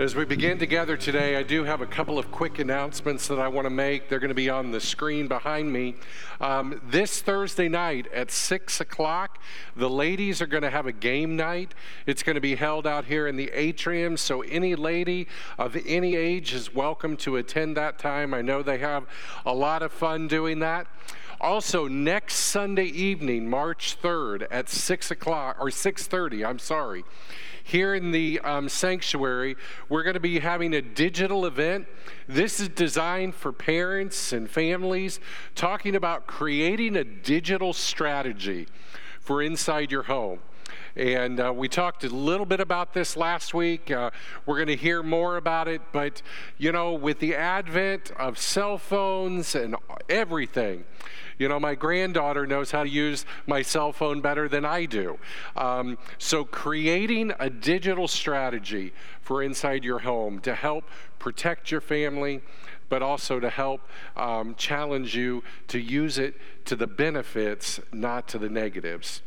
As we begin together today, I do have a couple of quick announcements that I want to make. They're going to be on the screen behind me. Um, this Thursday night at 6 o'clock, the ladies are going to have a game night. It's going to be held out here in the atrium, so any lady of any age is welcome to attend that time. I know they have a lot of fun doing that. Also, next Sunday evening, March 3rd at 6 o'clock, or 6.30, I'm sorry, here in the um, sanctuary, we're going to be having a digital event. This is designed for parents and families, talking about creating a digital strategy for inside your home. And uh, we talked a little bit about this last week. Uh, we're going to hear more about it. But, you know, with the advent of cell phones and everything, you know, my granddaughter knows how to use my cell phone better than I do. Um, so, creating a digital strategy for inside your home to help protect your family, but also to help um, challenge you to use it to the benefits, not to the negatives.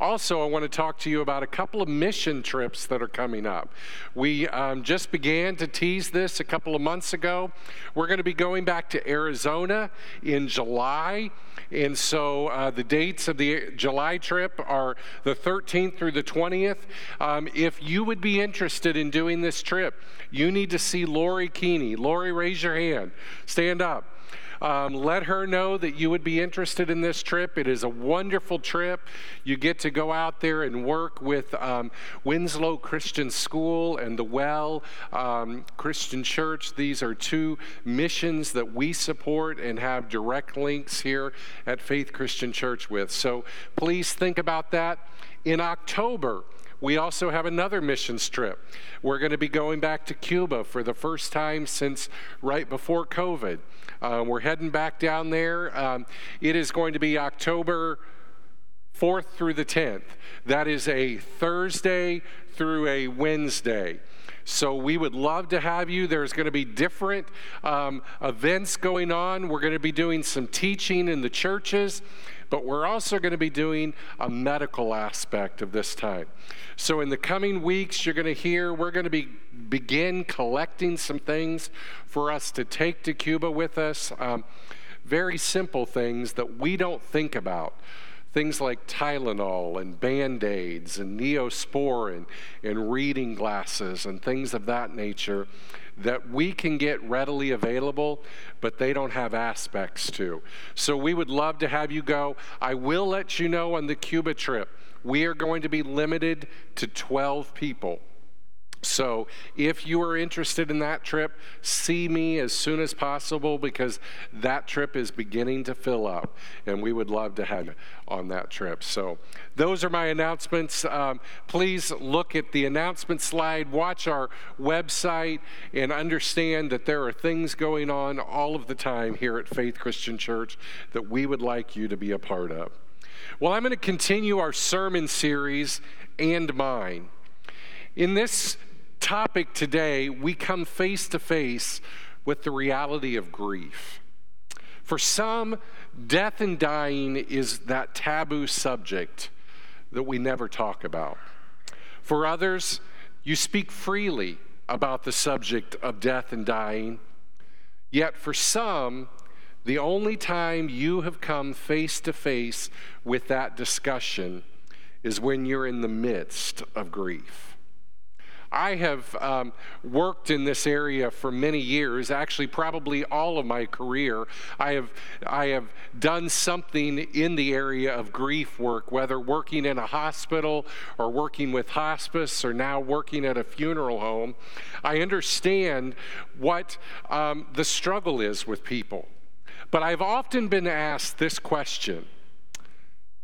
Also, I want to talk to you about a couple of mission trips that are coming up. We um, just began to tease this a couple of months ago. We're going to be going back to Arizona in July. And so uh, the dates of the July trip are the 13th through the 20th. Um, if you would be interested in doing this trip, you need to see Lori Keeney. Lori, raise your hand. Stand up. Um, let her know that you would be interested in this trip. It is a wonderful trip. You get to go out there and work with um, Winslow Christian School and the Well um, Christian Church. These are two missions that we support and have direct links here at Faith Christian Church with. So please think about that. In October, we also have another missions trip. We're going to be going back to Cuba for the first time since right before COVID. Uh, we're heading back down there. Um, it is going to be October 4th through the 10th. That is a Thursday through a Wednesday. So we would love to have you. There's going to be different um, events going on. We're going to be doing some teaching in the churches, but we're also going to be doing a medical aspect of this time. So in the coming weeks, you're going to hear we're going to be begin collecting some things for us to take to Cuba with us. Um, very simple things that we don't think about. Things like Tylenol and Band Aids and Neosporin and reading glasses and things of that nature that we can get readily available, but they don't have aspects to. So we would love to have you go. I will let you know on the Cuba trip we are going to be limited to 12 people. So, if you are interested in that trip, see me as soon as possible because that trip is beginning to fill up, and we would love to have you on that trip. So, those are my announcements. Um, please look at the announcement slide, watch our website, and understand that there are things going on all of the time here at Faith Christian Church that we would like you to be a part of. Well, I'm going to continue our sermon series, And Mind. In this topic today, we come face to face with the reality of grief. For some, death and dying is that taboo subject that we never talk about. For others, you speak freely about the subject of death and dying. Yet for some, the only time you have come face to face with that discussion is when you're in the midst of grief. I have um, worked in this area for many years, actually, probably all of my career. I have, I have done something in the area of grief work, whether working in a hospital or working with hospice or now working at a funeral home. I understand what um, the struggle is with people. But I've often been asked this question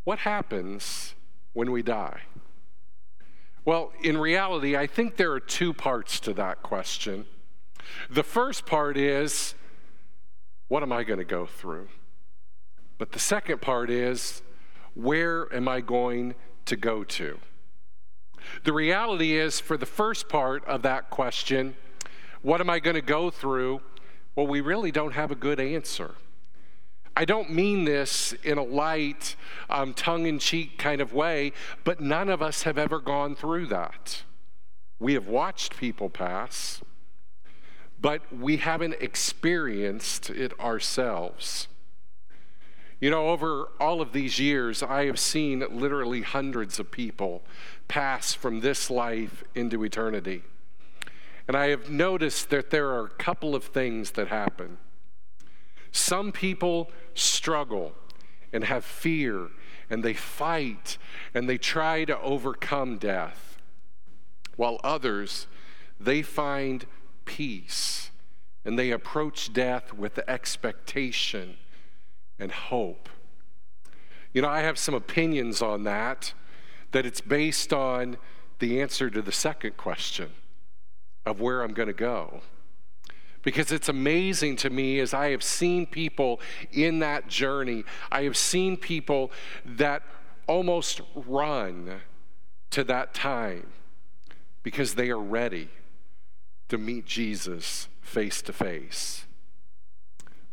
What happens when we die? Well, in reality, I think there are two parts to that question. The first part is what am I going to go through? But the second part is, where am I going to go to? The reality is, for the first part of that question, what am I going to go through? Well, we really don't have a good answer. I don't mean this in a light, um, tongue in cheek kind of way, but none of us have ever gone through that. We have watched people pass, but we haven't experienced it ourselves. You know, over all of these years, I have seen literally hundreds of people pass from this life into eternity. And I have noticed that there are a couple of things that happen. Some people struggle and have fear and they fight and they try to overcome death, while others, they find peace and they approach death with expectation and hope. You know, I have some opinions on that, that it's based on the answer to the second question of where I'm going to go. Because it's amazing to me as I have seen people in that journey, I have seen people that almost run to that time because they are ready to meet Jesus face to face.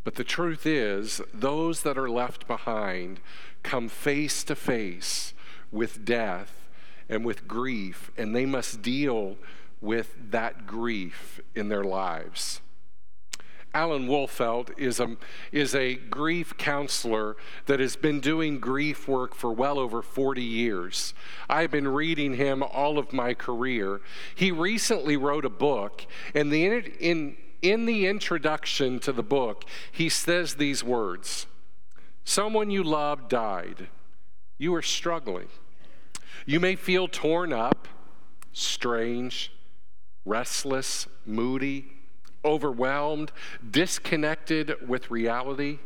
But the truth is, those that are left behind come face to face with death and with grief, and they must deal with that grief in their lives. Alan Wolfelt is a, is a grief counselor that has been doing grief work for well over 40 years. I've been reading him all of my career. He recently wrote a book, and the, in, in the introduction to the book, he says these words Someone you love died. You are struggling. You may feel torn up, strange, restless, moody, overwhelmed, disconnected with reality.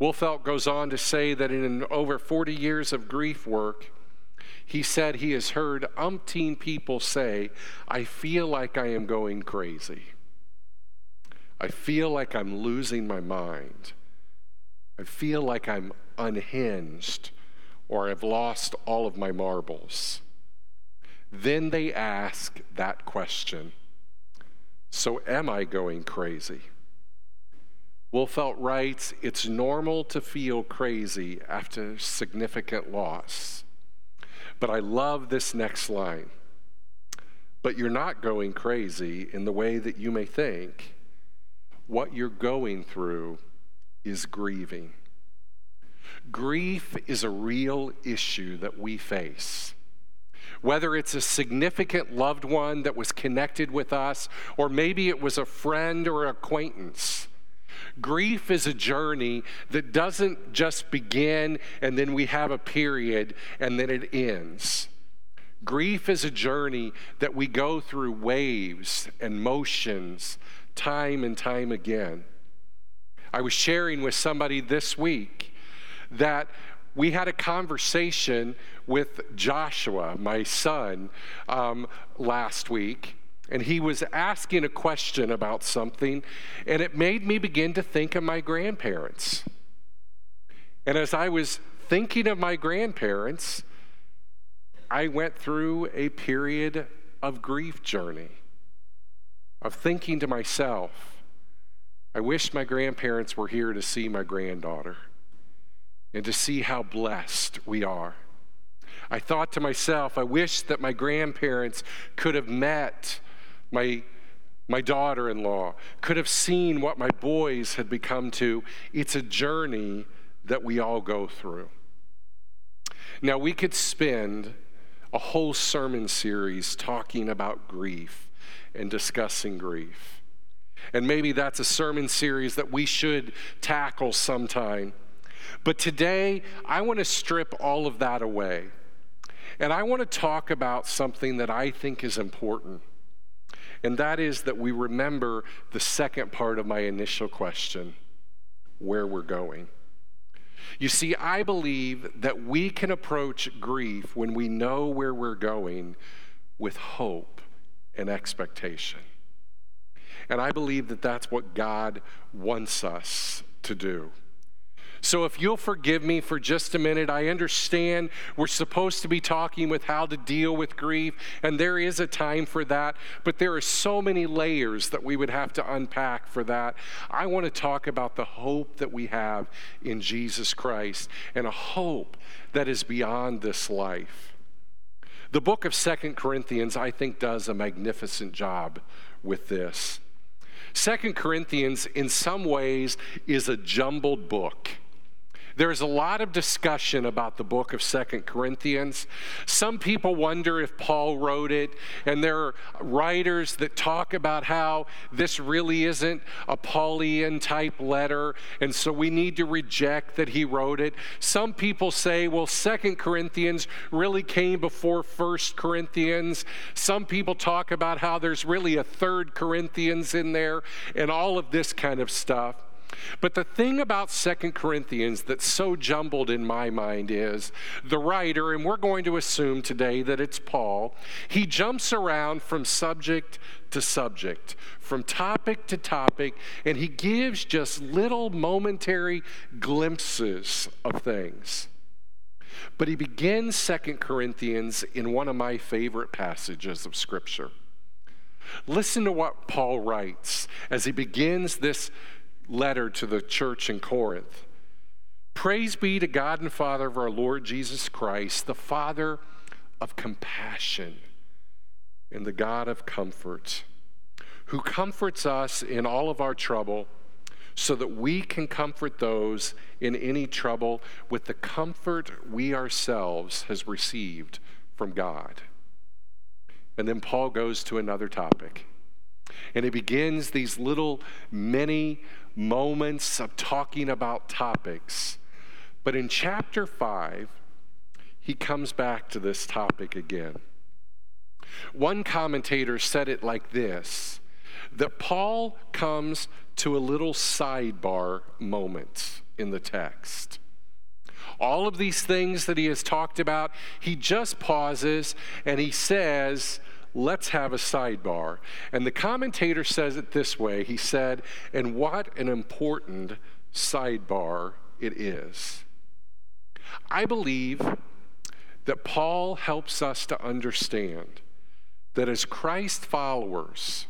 Wolfelt goes on to say that in over 40 years of grief work, he said he has heard umpteen people say, I feel like I am going crazy. I feel like I'm losing my mind. I feel like I'm unhinged or I've lost all of my marbles. Then they ask that question so, am I going crazy? Wolfelt writes It's normal to feel crazy after significant loss. But I love this next line. But you're not going crazy in the way that you may think. What you're going through is grieving. Grief is a real issue that we face whether it's a significant loved one that was connected with us, or maybe it was a friend or acquaintance. Grief is a journey that doesn't just begin and then we have a period and then it ends. Grief is a journey that we go through waves and motions time and time again. I was sharing with somebody this week that we had a conversation with Joshua, my son, um, last week, and he was asking a question about something, and it made me begin to think of my grandparents. And as I was thinking of my grandparents, I went through a period of grief journey, of thinking to myself, I wish my grandparents were here to see my granddaughter and to see how blessed we are. I thought to myself, I wish that my grandparents could have met my, my daughter in law, could have seen what my boys had become to. It's a journey that we all go through. Now, we could spend a whole sermon series talking about grief and discussing grief. And maybe that's a sermon series that we should tackle sometime. But today, I want to strip all of that away. And I want to talk about something that I think is important. And that is that we remember the second part of my initial question where we're going. You see, I believe that we can approach grief when we know where we're going with hope and expectation. And I believe that that's what God wants us to do. So, if you'll forgive me for just a minute, I understand we're supposed to be talking with how to deal with grief, and there is a time for that, but there are so many layers that we would have to unpack for that. I want to talk about the hope that we have in Jesus Christ and a hope that is beyond this life. The book of Second Corinthians, I think, does a magnificent job with this. Second Corinthians, in some ways, is a jumbled book. There's a lot of discussion about the book of Second Corinthians. Some people wonder if Paul wrote it, and there are writers that talk about how this really isn't a Paulian type letter, and so we need to reject that he wrote it. Some people say, well, Second Corinthians really came before First Corinthians. Some people talk about how there's really a third Corinthians in there, and all of this kind of stuff. But the thing about Second Corinthians that's so jumbled in my mind is the writer, and we're going to assume today that it's Paul, he jumps around from subject to subject, from topic to topic, and he gives just little momentary glimpses of things. But he begins Second Corinthians in one of my favorite passages of Scripture. Listen to what Paul writes as he begins this letter to the church in Corinth. Praise be to God and Father of our Lord Jesus Christ, the Father of compassion and the God of comfort, who comforts us in all of our trouble, so that we can comfort those in any trouble with the comfort we ourselves has received from God. And then Paul goes to another topic. And he begins these little many moments of talking about topics. But in chapter 5, he comes back to this topic again. One commentator said it like this that Paul comes to a little sidebar moment in the text. All of these things that he has talked about, he just pauses and he says, let's have a sidebar. And the commentator says it this way he said, and what an important sidebar it is. I believe that Paul helps us to understand that as Christ followers,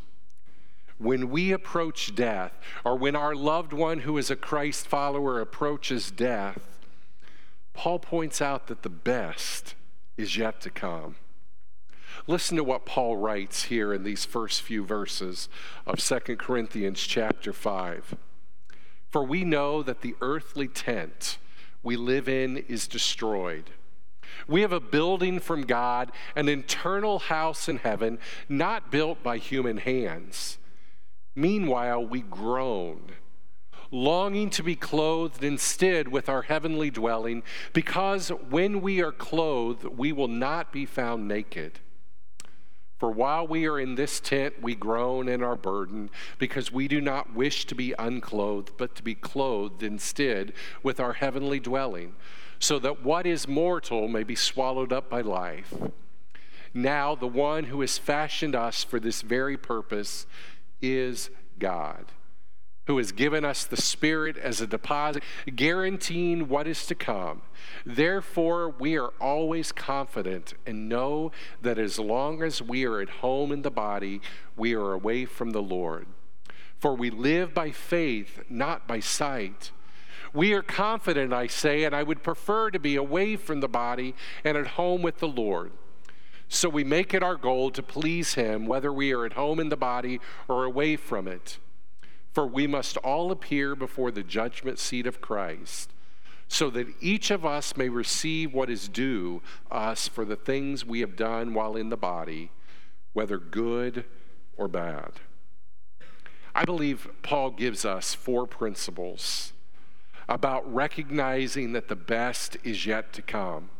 when we approach death, or when our loved one who is a Christ follower approaches death, Paul points out that the best is yet to come. Listen to what Paul writes here in these first few verses of 2 Corinthians chapter 5. For we know that the earthly tent we live in is destroyed. We have a building from God, an internal house in heaven, not built by human hands. Meanwhile, we groan, longing to be clothed instead with our heavenly dwelling, because when we are clothed, we will not be found naked. For while we are in this tent, we groan and are burdened, because we do not wish to be unclothed, but to be clothed instead with our heavenly dwelling, so that what is mortal may be swallowed up by life. Now, the one who has fashioned us for this very purpose is God who has given us the Spirit as a deposit, guaranteeing what is to come. Therefore, we are always confident and know that as long as we are at home in the body, we are away from the Lord. For we live by faith, not by sight. We are confident, I say, and I would prefer to be away from the body and at home with the Lord. So we make it our goal to please Him, whether we are at home in the body or away from it. For we must all appear before the judgment seat of Christ, so that each of us may receive what is due us for the things we have done while in the body, whether good or bad. I believe Paul gives us four principles about recognizing that the best is yet to come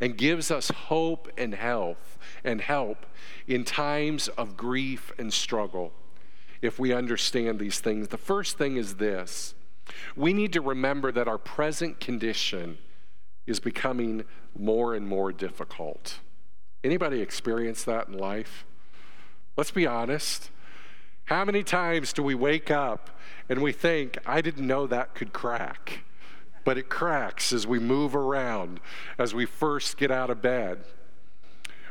and gives us hope and health and help in times of grief and struggle if we understand these things. The first thing is this we need to remember that our present condition is becoming more and more difficult. Anybody experience that in life? Let's be honest. How many times do we wake up and we think, I didn't know that could crack? But it cracks as we move around, as we first get out of bed.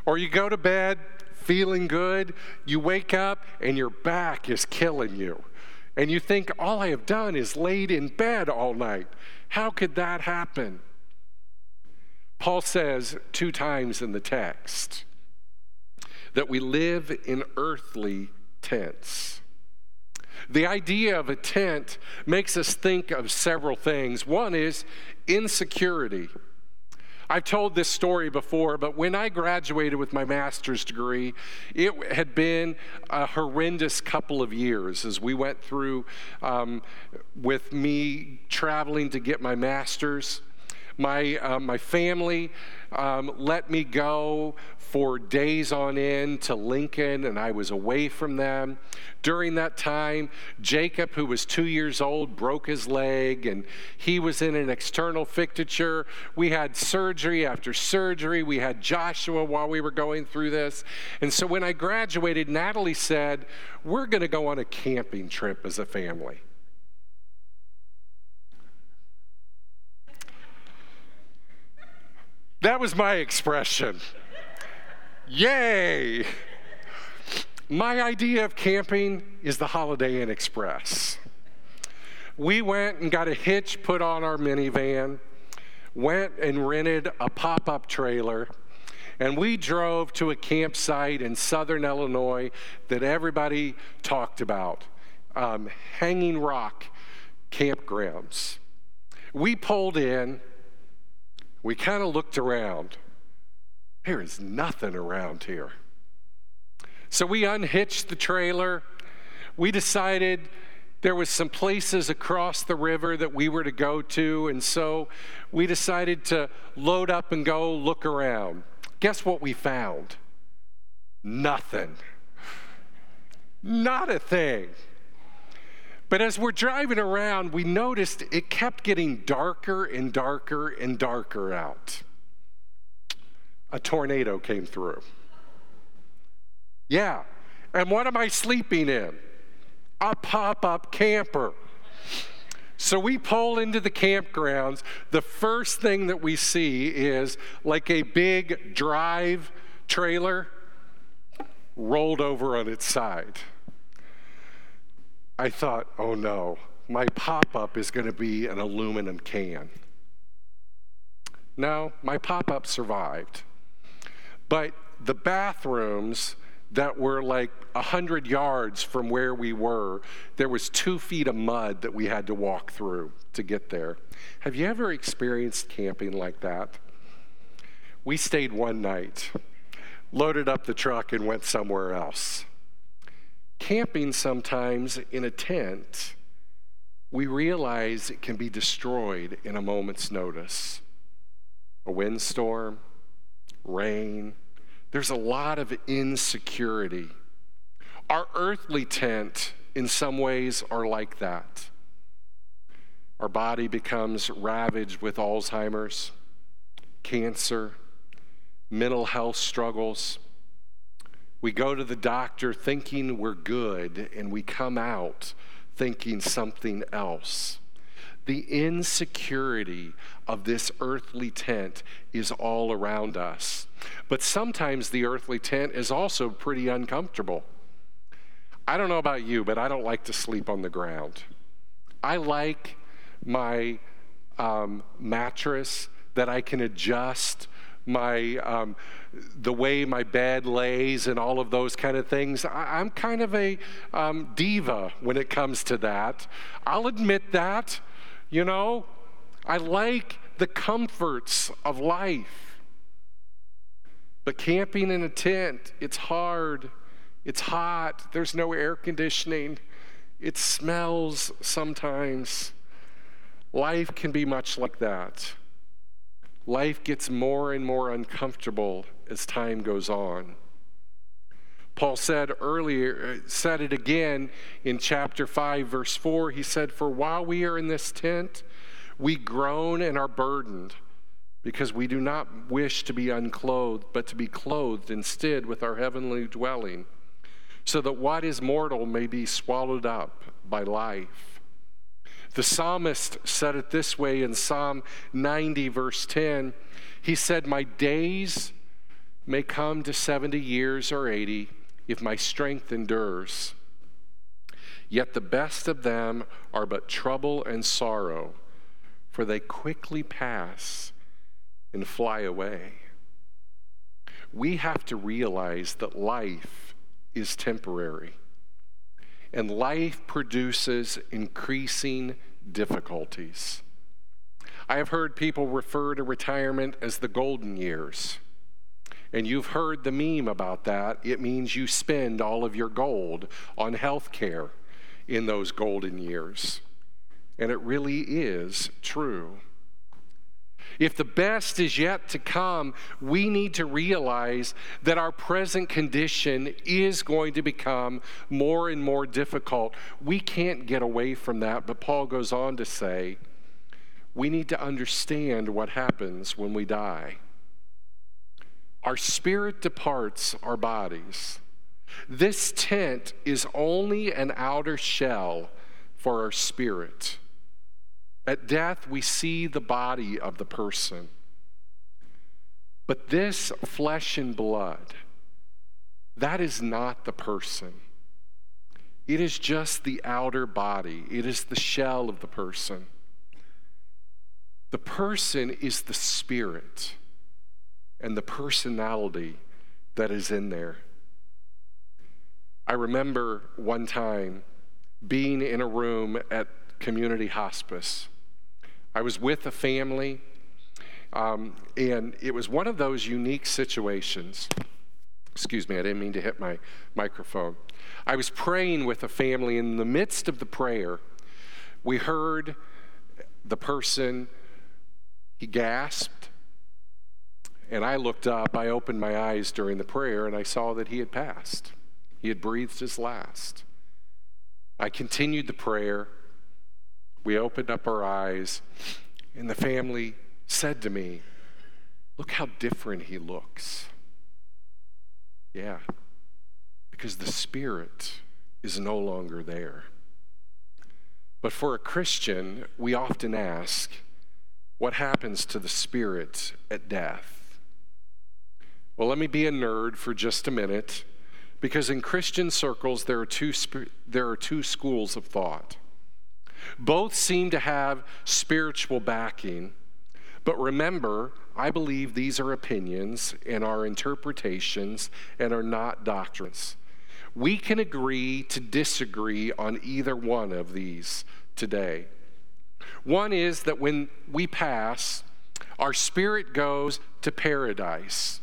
Or you go to bed feeling good, you wake up and your back is killing you. And you think, all I have done is laid in bed all night. How could that happen? Paul says two times in the text that we live in earthly tents. The idea of a tent makes us think of several things. One is insecurity. I've told this story before, but when I graduated with my master's degree, it had been a horrendous couple of years as we went through um, with me traveling to get my master's. My, uh, my family um, let me go for days on end to Lincoln, and I was away from them. During that time, Jacob, who was two years old, broke his leg, and he was in an external fixator. We had surgery after surgery. We had Joshua while we were going through this. And so when I graduated, Natalie said, We're going to go on a camping trip as a family. That was my expression. Yay! My idea of camping is the Holiday Inn Express. We went and got a hitch put on our minivan, went and rented a pop up trailer, and we drove to a campsite in southern Illinois that everybody talked about um, Hanging Rock Campgrounds. We pulled in, we kind of looked around. There is nothing around here. So we unhitched the trailer. We decided there was some places across the river that we were to go to, and so we decided to load up and go look around. Guess what we found? Nothing. Not a thing. But as we're driving around, we noticed it kept getting darker and darker and darker out a tornado came through. Yeah. And what am I sleeping in? A pop up camper. So we pull into the campgrounds. The first thing that we see is like a big drive trailer rolled over on its side. I thought, oh no, my pop up is going to be an aluminum can. No, my pop up survived. But the bathrooms that were like 100 yards from where we were, there was two feet of mud that we had to walk through to get there. Have you ever experienced camping like that? We stayed one night, loaded up the truck, and went somewhere else. Camping sometimes in a tent, we realize it can be destroyed in a moment's notice. A windstorm, rain. There's a lot of insecurity. Our earthly tent, in some ways, are like that. Our body becomes ravaged with Alzheimer's, cancer, mental health struggles. We go to the doctor thinking we're good, and we come out thinking something else. The insecurity of this earthly tent is all around us. But sometimes the earthly tent is also pretty uncomfortable. I don't know about you, but I don't like to sleep on the ground. I like my um, mattress that I can adjust my um, the way my bed lays and all of those kind of things. I, am kind of a um, diva when it comes to that. I'll admit that. You know, I like the comforts of life. But camping in a tent, it's hard, it's hot, there's no air conditioning, it smells sometimes. Life can be much like that. Life gets more and more uncomfortable as time goes on. Paul said earlier, uh, said it again in chapter 5, verse 4. He said, For while we are in this tent, we groan and are burdened, because we do not wish to be unclothed, but to be clothed instead with our heavenly dwelling. so that what is mortal may be swallowed up by life. The psalmist said it this way in Psalm 90, verse 10. He said, My days may come to 70 years or 80 if my strength endures. Yet the best of them are but trouble and sorrow, for they quickly pass and fly away. We have to realize that life is temporary, and life produces increasing difficulties. I have heard people refer to retirement as the golden years. And you've heard the meme about that. It means you spend all of your gold on health care in those golden years. And it really is true. If the best is yet to come, we need to realize that our present condition is going to become more and more difficult. We can't get away from that, but Paul goes on to say, we need to understand what happens when we die. Our spirit departs our bodies. This tent is only an outer shell for our spirit. At death, we see the body of the person. But this flesh and blood, that is not the person. It is just the outer body, it is the shell of the person. The person is the spirit and the personality that is in there. I remember one time being in a room at community hospice I was with a family, um, and it was one of those unique situations. Excuse me, I didn't mean to hit my microphone. I was praying with a family. In the midst of the prayer, we heard the person, he gasped, and I looked up. I opened my eyes during the prayer, and I saw that he had passed. He had breathed his last. I continued the prayer. We opened up our eyes, and the family said to me, Look how different he looks. Yeah, because the Spirit is no longer there. But for a Christian, we often ask, What happens to the Spirit at death? Well, let me be a nerd for just a minute, because in Christian circles, there are two, there are two schools of thought. Both seem to have spiritual backing. But remember, I believe these are opinions and are interpretations and are not doctrines. We can agree to disagree on either one of these today. One is that when we pass, our spirit goes to paradise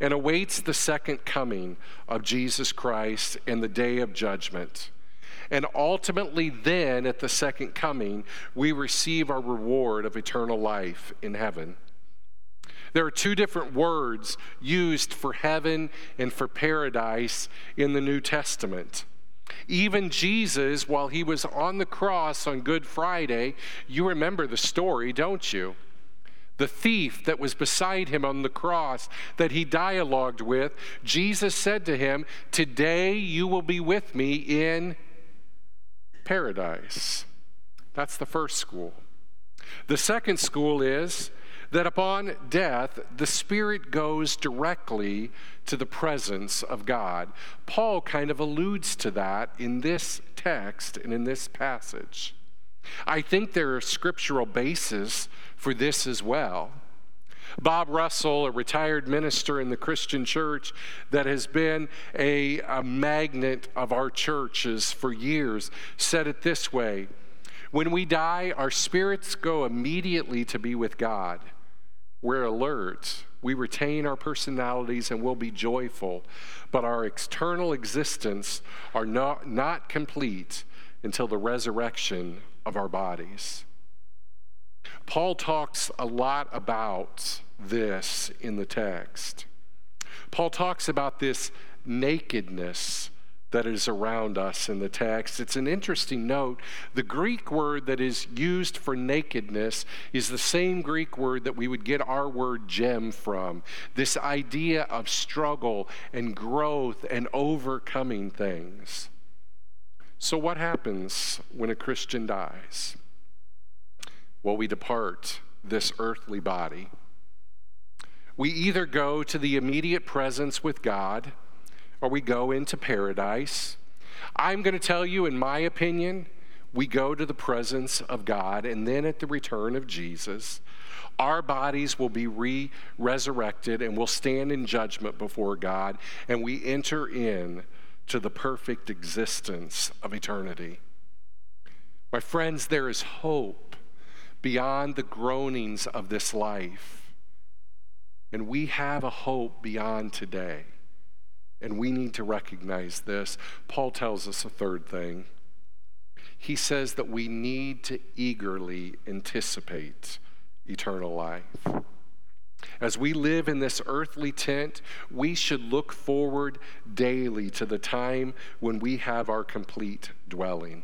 and awaits the second coming of Jesus Christ and the day of judgment. And ultimately, then at the second coming, we receive our reward of eternal life in heaven. There are two different words used for heaven and for paradise in the New Testament. Even Jesus, while he was on the cross on Good Friday, you remember the story, don't you? The thief that was beside him on the cross that he dialogued with, Jesus said to him, Today you will be with me in paradise. That's the first school. The second school is that upon death, the spirit goes directly to the presence of God. Paul kind of alludes to that in this text and in this passage. I think there are scriptural bases for this as well. Bob Russell, a retired minister in the Christian church that has been a, a magnet of our churches for years, said it this way When we die, our spirits go immediately to be with God. We're alert. We retain our personalities and we'll be joyful, but our external existence are not, not complete until the resurrection of our bodies. Paul talks a lot about this in the text. Paul talks about this nakedness that is around us in the text. It's an interesting note. The Greek word that is used for nakedness is the same Greek word that we would get our word gem from. This idea of struggle and growth and overcoming things. So, what happens when a Christian dies? Well, we depart this earthly body. We either go to the immediate presence with God or we go into paradise. I'm going to tell you, in my opinion, we go to the presence of God, and then at the return of Jesus, our bodies will be re resurrected and will stand in judgment before God, and we enter in to the perfect existence of eternity. My friends, there is hope beyond the groanings of this life, and we have a hope beyond today. And we need to recognize this. Paul tells us a third thing. He says that we need to eagerly anticipate eternal life. As we live in this earthly tent, we should look forward daily to the time when we have our complete dwelling.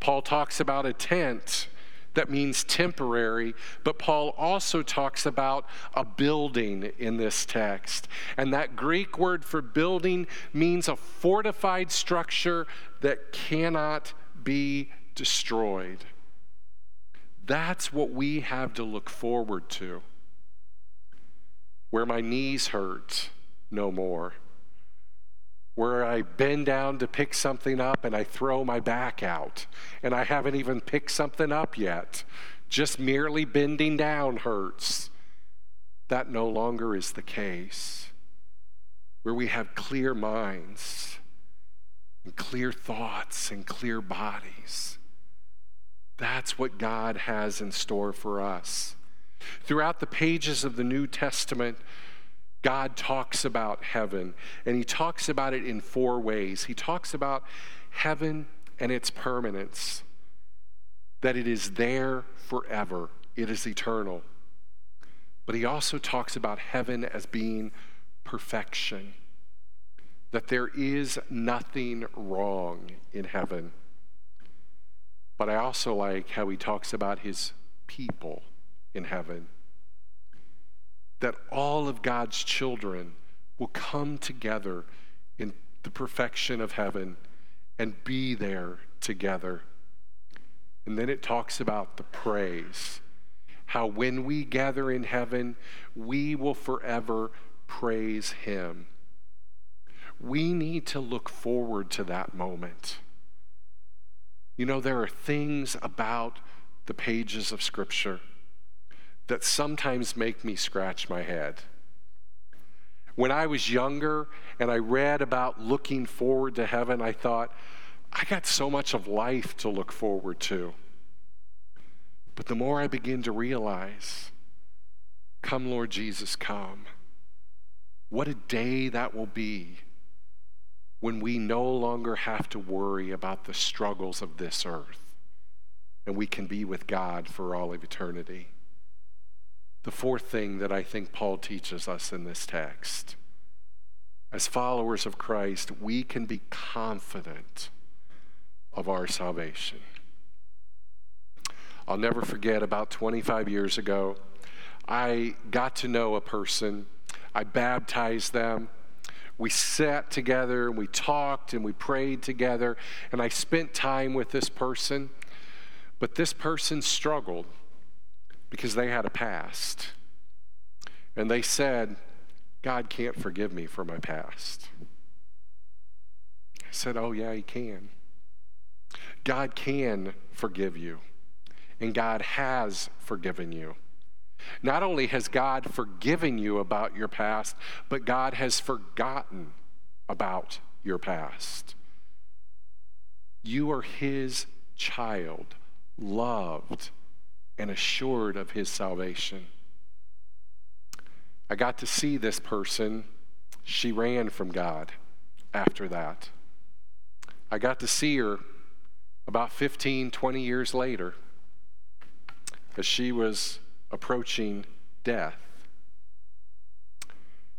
Paul talks about a tent that means temporary, but Paul also talks about a building in this text. And that Greek word for building means a fortified structure that cannot be destroyed. That's what we have to look forward to. Where my knees hurt no more where I bend down to pick something up and I throw my back out, and I haven't even picked something up yet. Just merely bending down hurts. That no longer is the case. Where we have clear minds, and clear thoughts, and clear bodies. That's what God has in store for us. Throughout the pages of the New Testament, God talks about heaven, and he talks about it in four ways. He talks about heaven and its permanence, that it is there forever, it is eternal. But he also talks about heaven as being perfection, that there is nothing wrong in heaven. But I also like how he talks about his people in heaven that all of God's children will come together in the perfection of heaven and be there together. And then it talks about the praise. How when we gather in heaven, we will forever praise Him. We need to look forward to that moment. You know, there are things about the pages of Scripture that sometimes make me scratch my head. When I was younger and I read about looking forward to heaven, I thought, I got so much of life to look forward to. But the more I begin to realize, come, Lord Jesus, come. What a day that will be when we no longer have to worry about the struggles of this earth and we can be with God for all of eternity. The fourth thing that I think Paul teaches us in this text as followers of Christ, we can be confident of our salvation. I'll never forget about 25 years ago, I got to know a person, I baptized them. We sat together and we talked and we prayed together, and I spent time with this person. But this person struggled because they had a past. And they said, God can't forgive me for my past. I said, Oh, yeah, He can. God can forgive you, and God has forgiven you. Not only has God forgiven you about your past, but God has forgotten about your past. You are His child, loved and assured of his salvation. I got to see this person. She ran from God after that. I got to see her about 15, 20 years later as she was approaching death.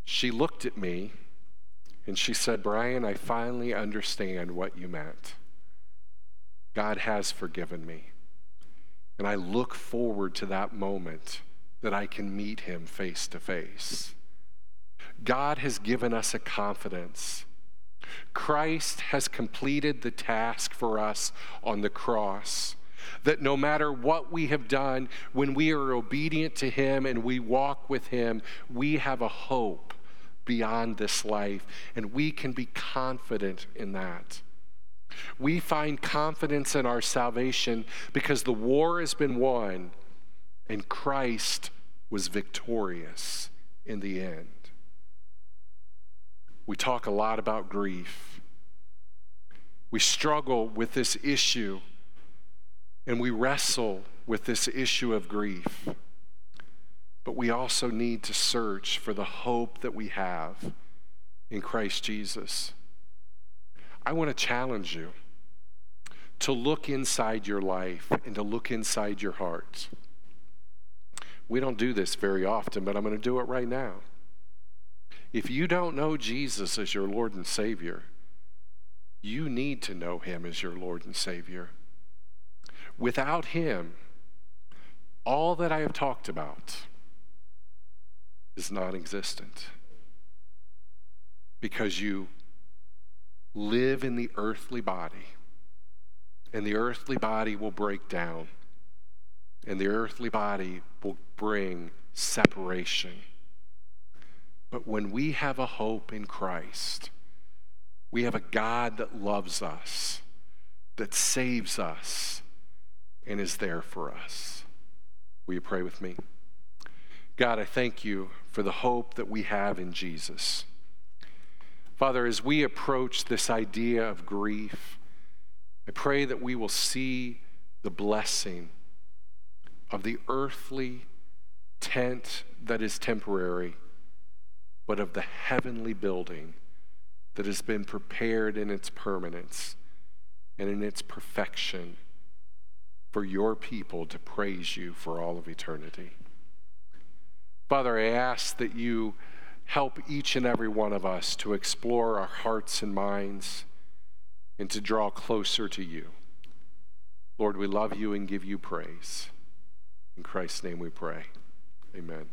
She looked at me And she said, Brian, I finally understand what you meant. God has forgiven me. And I look forward to that moment that I can meet him face to face. God has given us a confidence. Christ has completed the task for us on the cross. That no matter what we have done, when we are obedient to Him and we walk with Him, we have a hope beyond this life, and we can be confident in that. We find confidence in our salvation because the war has been won and Christ was victorious in the end. We talk a lot about grief. We struggle with this issue and we wrestle with this issue of grief. But we also need to search for the hope that we have in Christ Jesus. I want to challenge you to look inside your life and to look inside your heart. We don't do this very often, but I'm going to do it right now. If you don't know Jesus as your Lord and Savior, you need to know Him as your Lord and Savior. Without Him, all that I have talked about is non existent because you live in the earthly body, and the earthly body will break down, and the earthly body will bring separation. But when we have a hope in Christ, we have a God that loves us, that saves us, and is there for us. Will you pray with me? God, I thank you for the hope that we have in Jesus. Father, as we approach this idea of grief, I pray that we will see the blessing of the earthly tent that is temporary, but of the heavenly building that has been prepared in its permanence and in its perfection for your people to praise you for all of eternity. Father, I ask that you help each and every one of us to explore our hearts and minds and to draw closer to you. Lord, we love you and give you praise. In Christ's name we pray. Amen.